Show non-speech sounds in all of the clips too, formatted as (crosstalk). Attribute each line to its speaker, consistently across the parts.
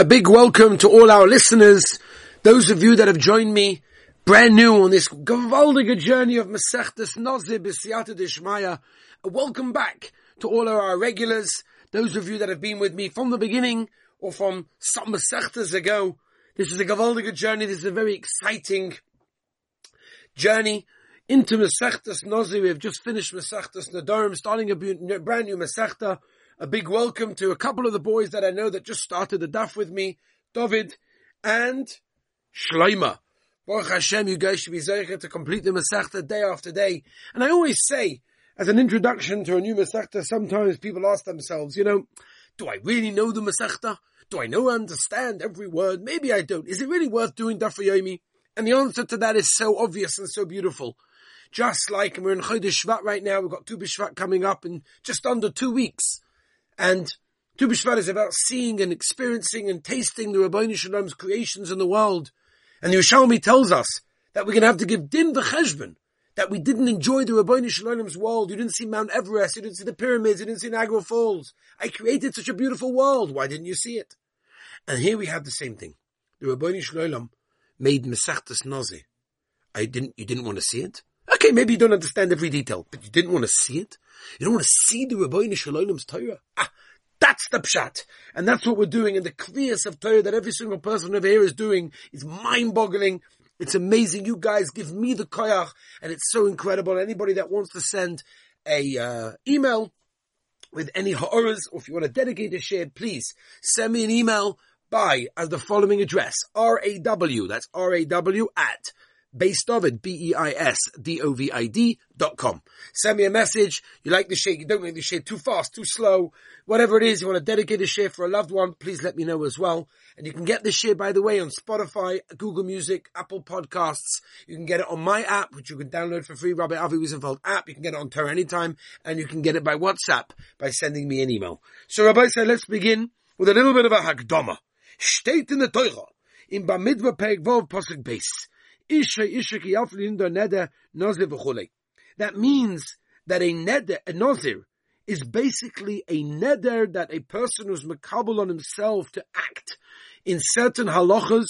Speaker 1: A big welcome to all our listeners, those of you that have joined me brand new on this gewaldige journey of Masechtas Nazir B'Siyata Dishmaya. Welcome back to all of our regulars, those of you that have been with me from the beginning or from some Masechtas ago. This is a gewaldige journey. This is a very exciting journey into Masechtas Nazir. We have just finished Masechtas Nadarim, starting a brand new Masechta a big welcome to a couple of the boys that I know that just started the daf with me, David and Shloima. Baruch Hashem, you guys should be zeicher to complete the Masechta day after day. And I always say, as an introduction to a new Masechta, sometimes people ask themselves, you know, do I really know the Masechta? Do I know understand every word? Maybe I don't. Is it really worth doing daf Yomi? And the answer to that is so obvious and so beautiful. Just like we're in Chodesh Shvat right now, we've got Tu B'Shvat coming up in just under two weeks. And Tu B'Shvat is about seeing and experiencing and tasting the Rabbi Shalom's creations in the world. And the Yerushalmi tells us that we're going to have to give din v'cheshbon, that we didn't enjoy the Rabbi Shalom's world. You didn't see Mount Everest, you didn't see the pyramids, you didn't see Niagara Falls. I created such a beautiful world. Why didn't you see it? And here we have the same thing. The Rabbi Shalom made Masechtas Nazir. I didn't, you didn't want to see it? Okay, maybe you don't understand every detail, but you didn't want to see it? You don't want to see the Rabbi Shalom's Torah? Ah, that's the pshat. And that's what we're doing in the clearest of Torah that every single person over here is doing is mind-boggling. It's amazing. You guys give me the koyach and it's so incredible. Anybody that wants to send a uh, email with any ha'oras or if you want to dedicate a share, please send me an email by as the following address, R-A-W, that's R-A-W at Beis Dovid, B-E-I-S-D-O-V-I-D dot com. Send me a message. You like the share, you don't like the share too fast, too slow, whatever it is, you want to dedicate a share for a loved one, please let me know as well. And you can get this share, by the way, on Spotify, Google Music, Apple Podcasts. You can get it on my app, which you can download for free, Rabbi Avi Wiesenfeld app. You can get it on Torah anytime, and you can get it by WhatsApp by sending me an email. So Rabbi said, let's begin with a little bit of a Hagdama. State in the Torah, in Bamidbar Perek Vov Posuk Beis. That means that a neder, a nazir, is basically a neder that a person who's makabel on himself to act in certain halachas,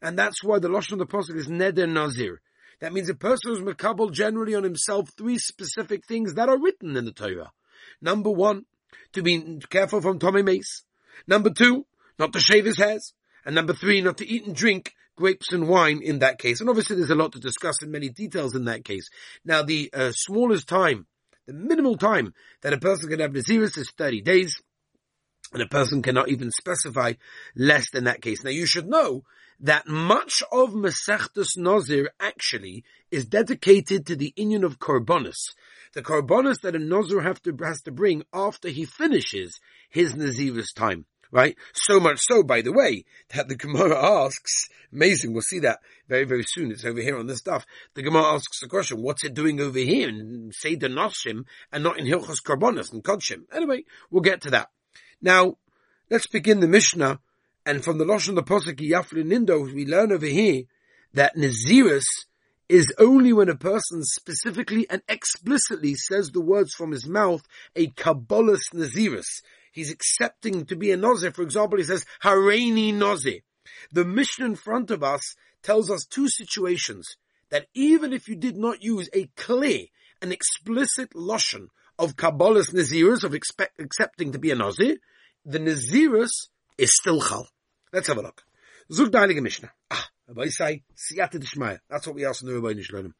Speaker 1: and that's why the lashon of the pasuk is neder nazir. That means a person who's makabel generally on himself three specific things that are written in the Torah. Number one, to be careful from Tumas Meis. Number two, not to shave his hairs. And number three, not to eat and drink grapes and wine in that case. And obviously there's a lot to discuss in many details in that case. Now the uh, smallest time, the minimal time that a person can have Naziris is 30 days. And a person cannot even specify less than that case. Now you should know that much of Masechtus Nazir actually is dedicated to the union of Korbanus. The Korbanus that a Nazir have to, has to bring after he finishes his Naziris time right? So much so, by the way, that the Gemara (laughs) asks, amazing, we'll see that very, very soon. It's over here on this stuff. The Gemara asks the question, what's it doing over here in Seder Noshim and not in Hilchos Karbonis and Kodshim? Anyway, we'll get to that. Now, let's begin the Mishnah, and from the Lashon the Posuk Yafli Lindor, we learn over here that Naziris is only when a person specifically and explicitly says the words from his mouth, a Kabbalas Naziris he's accepting to be a Nazir. For example, he says, Hareini Nazir. The Mishnah in front of us tells us two situations that even if you did not use a clear and explicit lashon of Kabbalas Nazirus, of expect, accepting to be a Nazir, the Nazirus is still Chal. Let's have a look. Zug the Mishnah. Ah, Rabbi say, Siyata. That's what we ask in the Rabbi Nishlonim.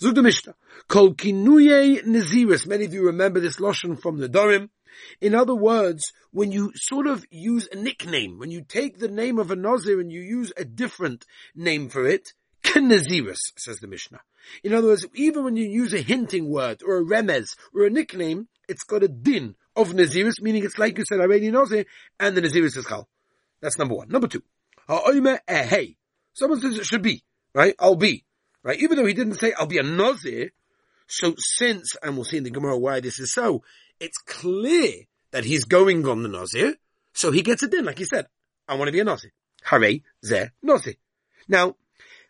Speaker 1: Zug the Mishnah. Kol Kinuye Nazirus. Many of you remember this lashon from the Dorim. In other words, when you sort of use a nickname, when you take the name of a Nazir and you use a different name for it, Naziris, says the Mishnah. In other words, even when you use a hinting word or a remez or a nickname, it's got a din of Naziris, meaning it's like you said, I already Nazir, and the Naziris is Chal. That's number one. Number two. Someone says it should be, right? I'll be, right? Even though he didn't say I'll be a Nazir, so since, and we'll see in the Gemara why this is so, it's clear that he's going on the Nazir, so he gets it in, like he said, I want to be a Nazir. Hare ze Nazir. Now,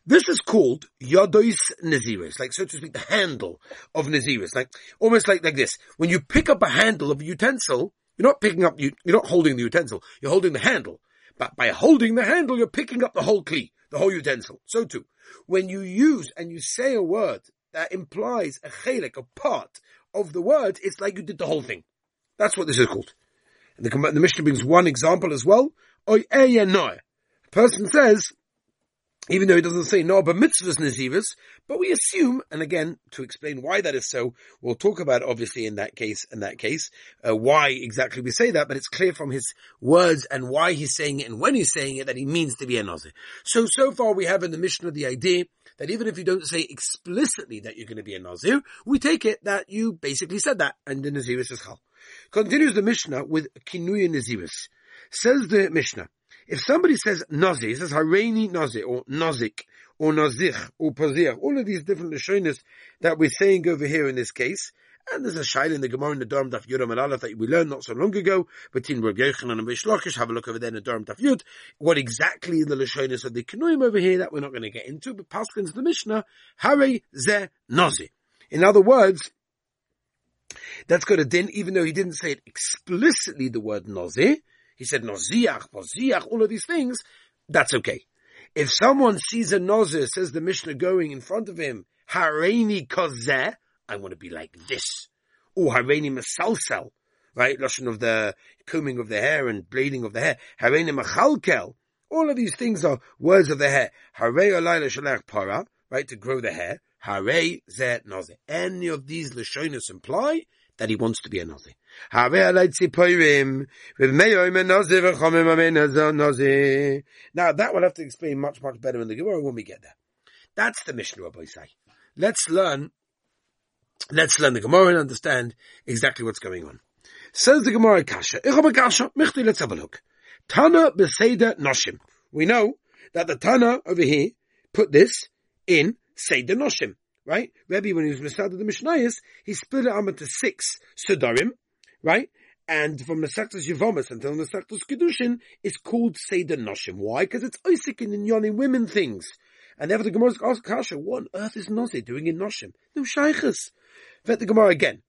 Speaker 1: this is called Yadois Naziris, like so to speak, the handle of Naziris, like almost like, like this. When you pick up a handle of a utensil, you're not picking up, you, you're not holding the utensil, you're holding the handle. But by holding the handle, you're picking up the whole kli, the whole utensil. So too, when you use and you say a word that implies a chelik, a part of the word, it's like you did the whole thing. That's what this is called. And the, the Mishnah brings one example as well. A person says, even though he doesn't say no, but mitzvahs nazivas, but we assume, and again, to explain why that is so, we'll talk about obviously in that case, in that case, uh, why exactly we say that, but it's clear from his words and why he's saying it and when he's saying it that he means to be a nazir. So, so far we have in the Mishnah the idea that even if you don't say explicitly that you're going to be a nazir, we take it that you basically said that, and the naziris is chal. Continues the Mishnah with kinuya naziris. Says the Mishnah, if somebody says Nazir, says hareini Nazir, or nazik or nazich or pazir, all of these different lashonis that we're saying over here in this case, and there's a shail in the Gemara in the Dharm Daf Yud Amalaf that we learned not so long ago between Rav Yochanan and Reish Lakish. Have a look over there in the Dharm Daf Yud. What exactly in the Lashonis of the Kenoim over here that we're not going to get into, but Paskin's the Mishnah, Hare Ze Nazi. In other words, that's got a din, even though he didn't say it explicitly, the word Nazi. He said noziach, poziach, all of these things. That's okay. If someone sees a nozir, says the Mishnah going in front of him, hareini kozeh, I want to be like this. Or hareini masalsel, right? Lashon of the combing of the hair and blading of the hair. Hareini machalkel. All of these things are words of the hair. Harei alayla shalach para, right? To grow the hair. Harei zeh nozir. Any of these lashonis imply that he wants to be a Nazi. Now that we'll have to explain much, much better in the Gemara when we get there. That's the Mishnah Rabbi say. Let's learn, let's learn the Gemara and understand exactly what's going on. Says the Gemara Kasha, let's have a look. Tana Beseda Noshim. We know that the Tana over here put this in Seder Noshim right? Rebbe, when he was Masada the Mishnayos, he split it up into six Sudarim, right? And from Masechtas Yevomis until Masechtas Kedushin, it's called Seder Noshim. Why? Because it's Isaac in Yoni women things. And therefore the Gemara asks Kasha, what on earth is Nozi doing in Noshim? No Shaykhs. Vet the Gemara again.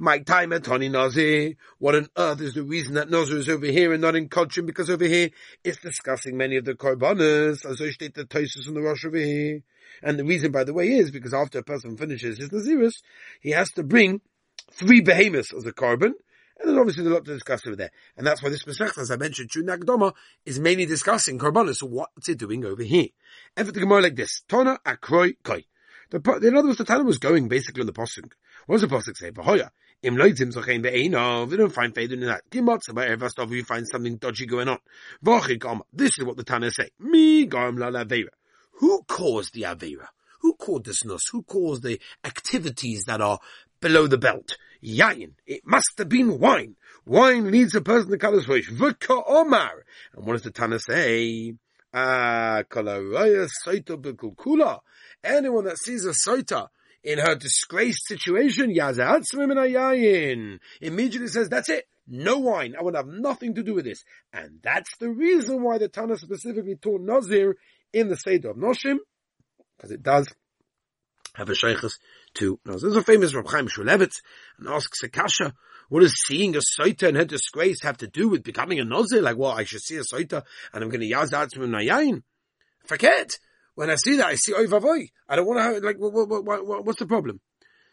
Speaker 1: Mike time at Tony Nazi. What on earth is the reason that Nazir is over here and not in Kodshim? Because over here it's discussing many of the Korbanas. As I state the Tosfos and the Rosh over here. And the reason, by the way, is because after a person finishes his Nazirus, he has to bring three behemoths as a carbon. And there's obviously a lot to discuss over there. And that's why this Masech, as I mentioned, Shun Nagdoma, is mainly discussing Karbanis. So what's it doing over here? And for the Gemara like this, Tona Akroi Koi. The, in other words, the Tana was going basically on the Pasuk. What does the Pasuk say? Vahoya. Im loitzim zochein be'einav. We don't find faith in that. About every stuff you find something dodgy going on. This is what the Tana say. Mi garm la who caused the Avera? Who caused this nus? Who caused the activities that are below the belt? Yain. It must have been wine. Wine leads a person to color switch. V'ka omar. And what does the Tana say? Ah, b'kulkula. Anyone that sees a saita in her disgraced situation, immediately says, that's it. No wine. I want to have nothing to do with this. And that's the reason why the Tana specifically taught Nazir in the Seder of Noshim, because it does have a shaykhs to Nazir. There's a famous Rav Chaim Shmulevitz and asks Akasha, what does seeing a Saita and her disgrace have to do with becoming a Nazir? Like, well, I should see a Saita and I'm going to yazat from Nayayin. Forget. When I see that, I see Oivavoy. I don't want to have, like, what, what, what, what's the problem?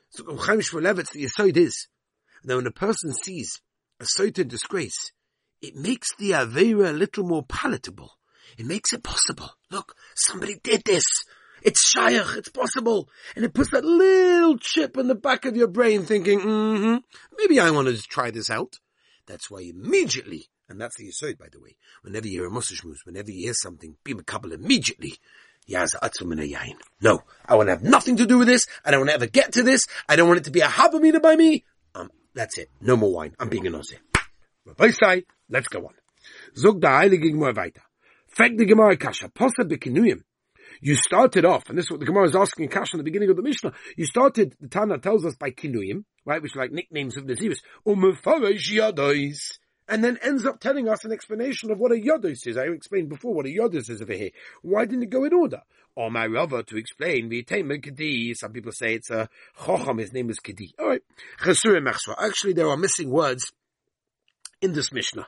Speaker 1: So Chaim Shmulevitz, the Yisod is, that when a person sees a Saita in disgrace, it makes the Avera a little more palatable. It makes it possible. Look, somebody did this. It's shaykh, it's possible. And it puts that little chip in the back of your brain thinking, mm-hmm, maybe I want to try this out. That's why immediately, and that's the aside, by the way, whenever you hear a musashmuz, whenever you hear something, be a immediately. Yaz yain. No, I want to have nothing to do with this. I don't want to ever get to this. I don't want it to be a habamina by me. Um, that's it. No more wine. I'm being a nose. Rabbi say, let's go on. Zog da the Gemara Kasha. You started off, and this is what the Gemara is asking in Kasha in the beginning of the Mishnah. You started, the Tana tells us by Kinuyim, right, which are like nicknames of Naziris, Umufarash Yadois, and then ends up telling us an explanation of what a Yodos is. I explained before what a Yodos is over here. Why didn't it go in order? Or my Rava to explain the Taimah Kedi. Some people say it's a Chocham, his name is Kedi. Alright. Actually, there are missing words in this Mishnah.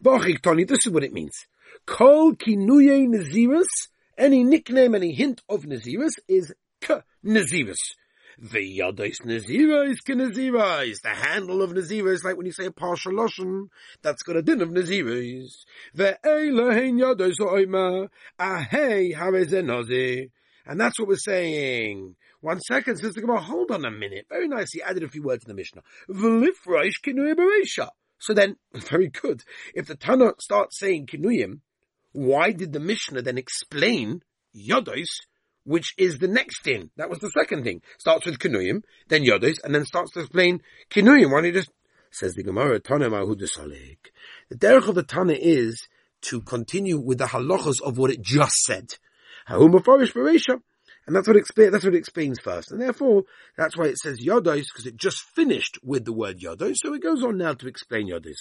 Speaker 1: This is what it means. Kol kinuye nazirus, any nickname, any hint of nazirus is k nazirus. The Yadis Nazira is Nazira is the handle of Nazira is like when you say a partial that's got a din of Nazira is. Ve'elehin Yadis Oima, ahei hareze And that's what we're saying. One second, says the Gemara, hold on a minute. Very nice, he added a few words in the Mishnah. So then, (laughs) very good. If the Tana starts saying kinuyim, why did the Mishnah then explain Yodos which is the next thing. That was the second thing. Starts with Kinuyim, then Yodos, and then starts to explain Kinuyim. Why don't you just, says the Gemara, Tana Mahudusalik. The derech of the Tana is to continue with the halachas of what it just said. And that's what it explains, that's what it explains first. And therefore, that's why it says Yodos, because it just finished with the word Yodos. So it goes on now to explain Yodos.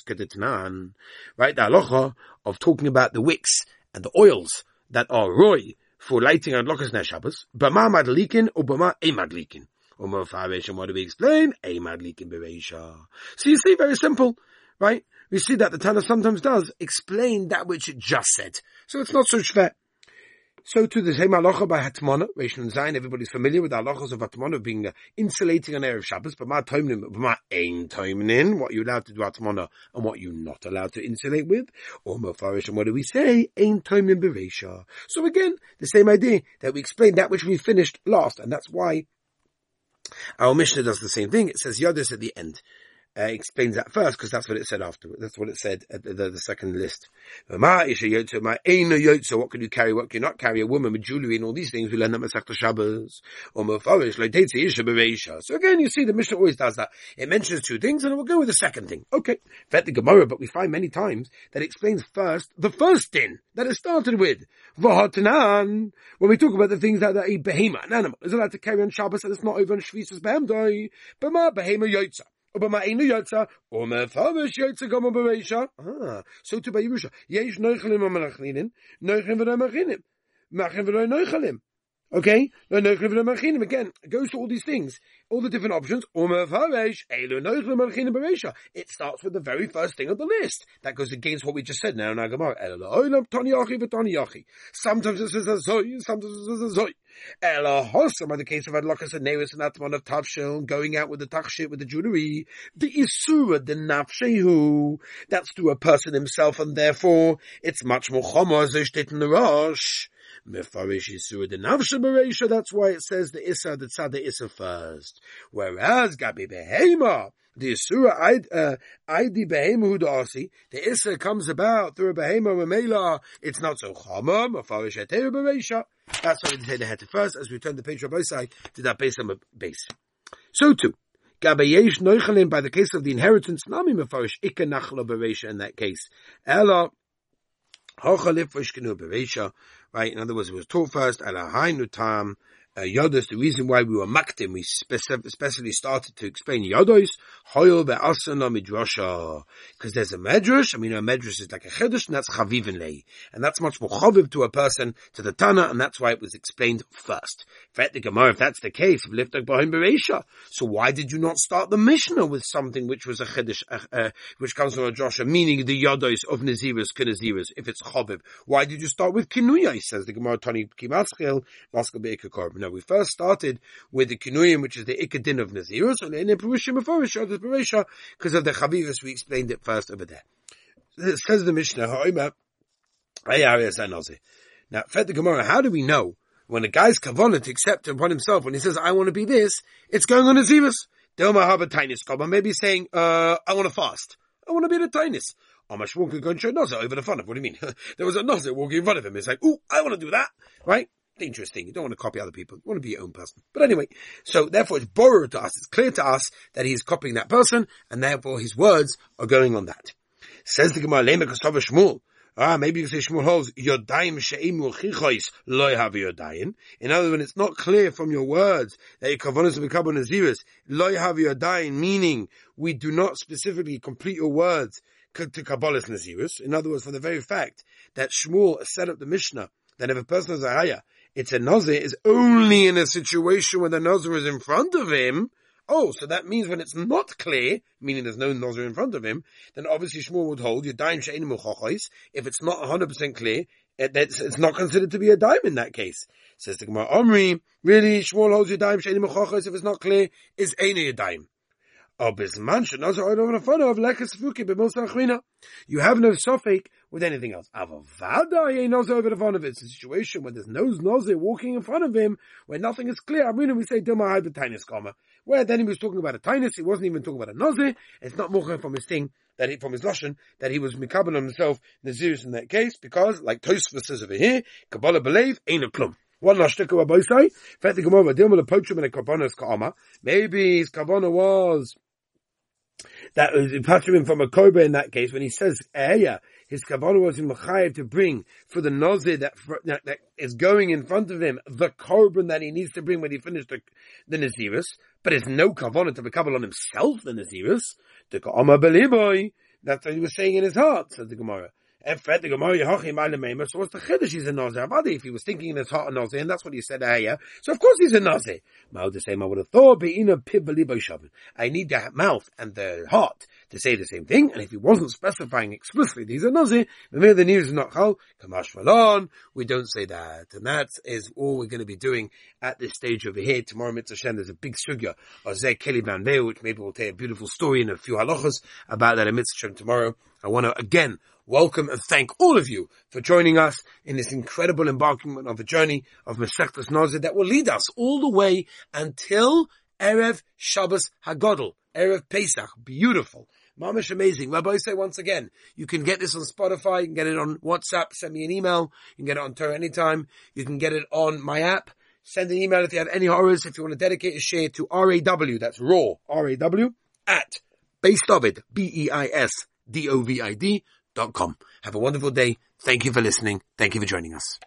Speaker 1: Right? The halacha of talking about the wicks and the oils that are roy, for lighting on Lokas Shabbos, Bama Madlikin or Bama E Madlikin. And what do we explain? A Madlikin Bereisha. So you see, very simple, right? We see that the Tana sometimes does explain that which it just said. So it's not so fair. So to the same halacha by Hatmana, Reish and Zayin, everybody's familiar with the halachas of Hatmana being uh, insulating on of Shabbos, but ma toimnin, but ein toimnin, what you're allowed to do Hatmana and what you're not allowed to insulate with, or mafarish, and what do we say? Ein toimnin bereisha. So again, the same idea that we explained that which we finished last, and that's why our Mishnah does the same thing. It says Yodis at the end uh, explains that first because that's what it said afterwards. That's what it said at the, the, the second list. What can you carry? What can you not carry? A woman with jewelry and all these things. We learn that Masechta Shabbos or So again, you see the Mishnah always does that. It mentions two things and it will go with the second thing. Okay, vet the Gemara, but we find many times that explains first the first din that it started with. When we talk about the things that, that a behemoth, an animal, is allowed to carry on Shabbos and it's not over on Shvisas Behemdoi, but ma behemoth yotza. Ah, so to by Yerusha. Yesh noichalim Amalachlinin, Neuchen Venoimachinin. Machen noichalim. Okay? No, no, again, it goes to all these things, all the different options. It starts with the very first thing on the list. That goes against what we just said now in our Gemara. Sometimes it says a zoy, sometimes it says a zoy. Elahosim are the case of Adlokas and Nevis and Atman of Tavshil, going out with the Tachshit, with the jewelry. The Isura, the Nafshehu. That's to a person himself and therefore it's much more Chomo, as in the Rosh. Mefarish Yisur the Navsha Bereisha, that's why it says the Issa, the Tzad, Issa first. Whereas Gabi Behema, the Isura uh, Aidi Behema Hudasi, the Issa comes about through a Behema Mamela, it's not so Chama, Mefarish Eteru Bereisha. That's why we say the head first, as we turn the page of both to that base on base. So too, Gabayesh Noichalim, by the case of the inheritance, Nami Mefarish Ika Nachla Bereisha in that case. Ella, Hochalif Vishkanu Bereisha, right? In other words, it was taught first, Alahainu Tam, uh, Yodos, the reason why we were maktim, we especially started to explain Yodos, Hoyel be'asana midrasha, because there's a medrash, I mean a medrash is like a chedush, and that's chavivin lei, and that's much more chaviv to a person, to the Tana, and that's why it was explained first. The Gemara, if that's the case, so why did you not start the Mishnah with something which was a chedush, uh, uh, which comes from a drasha, meaning the Yodos of Naziris, Kinaziris, if it's chaviv? Why did you start with Kinuya, says the Gemara, Tani Kimaschil, Maskal Be'ikah Korban. We first started with the Kinuyim, which is the Ikadin of Nazirus, and in Perushim Meforisha, the Perisha, because of the Chavivus, we explained it first over there. It says the Mishnah, Ha'ima, now, Fed the Gemara, how do we know when a guy's kavanah to accept upon himself, when he says, I want to be this, it's going on Nazirus. Delma have a tiniest maybe saying, uh, I want to fast. I want to be the tiniest. Amashwun could go and show Nazir over the front of. What do you mean? (laughs) there was a Nazir walking in front of him. It's like, ooh, I want to do that. Right? dangerous thing. You don't want to copy other people. You want to be your own person. But anyway, so therefore it's borrowed to us. It's clear to us that he's copying that person, and therefore his words are going on that. Says the Gemara, Lema Kostova Shmuel. Ah, maybe you can say Shmuel holds Yodayim she'imu chichois loy have Yodayim. In other words, it's not clear from your words that your kavanas of Kabbalah Naziris loy have Yodayim, meaning we do not specifically complete your words to Kabbalah's Naziris. In other words, for the very fact that Shmuel set up the Mishnah that if a person has a haya it's a nazir is only in a situation when the nazir is in front of him. Oh, so that means when it's not clear, meaning there's no nozer in front of him, then obviously Shmuel would hold Yadayim She'enim Uchochois. If it's not 100% clear, it, it's, it's, not considered to be a dime in that case. Says the Gemara, Omri, really, Shmuel holds Yadayim She'enim Uchochois if it's not clear, is Einu Yadayim. You have no suffix with anything else. It's a situation where there's no nozer walking in front of him, where nothing is clear. I mean, We say, Duma Tainis comma. where then he was talking about a tinus, he wasn't even talking about a nozer. It's not more from his thing, that he, from his lashon, that he was mikabel himself, Naziris in that case, because, like Tosfos says over here, Kabbalah believe, ain't a plum. One stick of say, Fet the Gemara, deal with a poachum and. Maybe his karbona was that was him from a cobra in that case when he says Eya, his kavanah was in Machayev to bring for the nozir that, that, that is going in front of him the korban that he needs to bring when he finished the, the Naziris, but it's no kavanah to be on himself the Naziris. The that's what he was saying in his heart, says the Gemara. And Fred the Gemara Yehochi. So what's the chiddush? He's a Nazir. Avadi, if he was thinking in his heart a Nazir, and that's what he said ah, earlier. So of course he's a Nazir. Mao the same. I would have thought beina pibalibo. I need the mouth and the heart to say the same thing. And if he wasn't specifying explicitly he's a Nazir, then the news is not chal kamash. We don't say that, and that is all we're going to be doing at this stage over here. Tomorrow, Mitzvah there's a big sugya of Zeh Keli which maybe we'll tell a beautiful story in a few halachas about that in Mitzvah tomorrow. I want to again welcome and thank all of you for joining us in this incredible embarkment of a journey of Masechtas Nazir that will lead us all the way until Erev Shabbos Hagodol, Erev Pesach. Beautiful. Mamish amazing. Rabbi say once again, you can get this on Spotify, you can get it on WhatsApp, send me an email, you can get it on Torah anytime, you can get it on my app, send an email if you have any horrors, if you want to dedicate a share to RAW, that's RAW, R-A-W, at Beis Dovid, B-E-I-S, D-O-V-I-D, have a wonderful day. Thank you for listening. Thank you for joining us.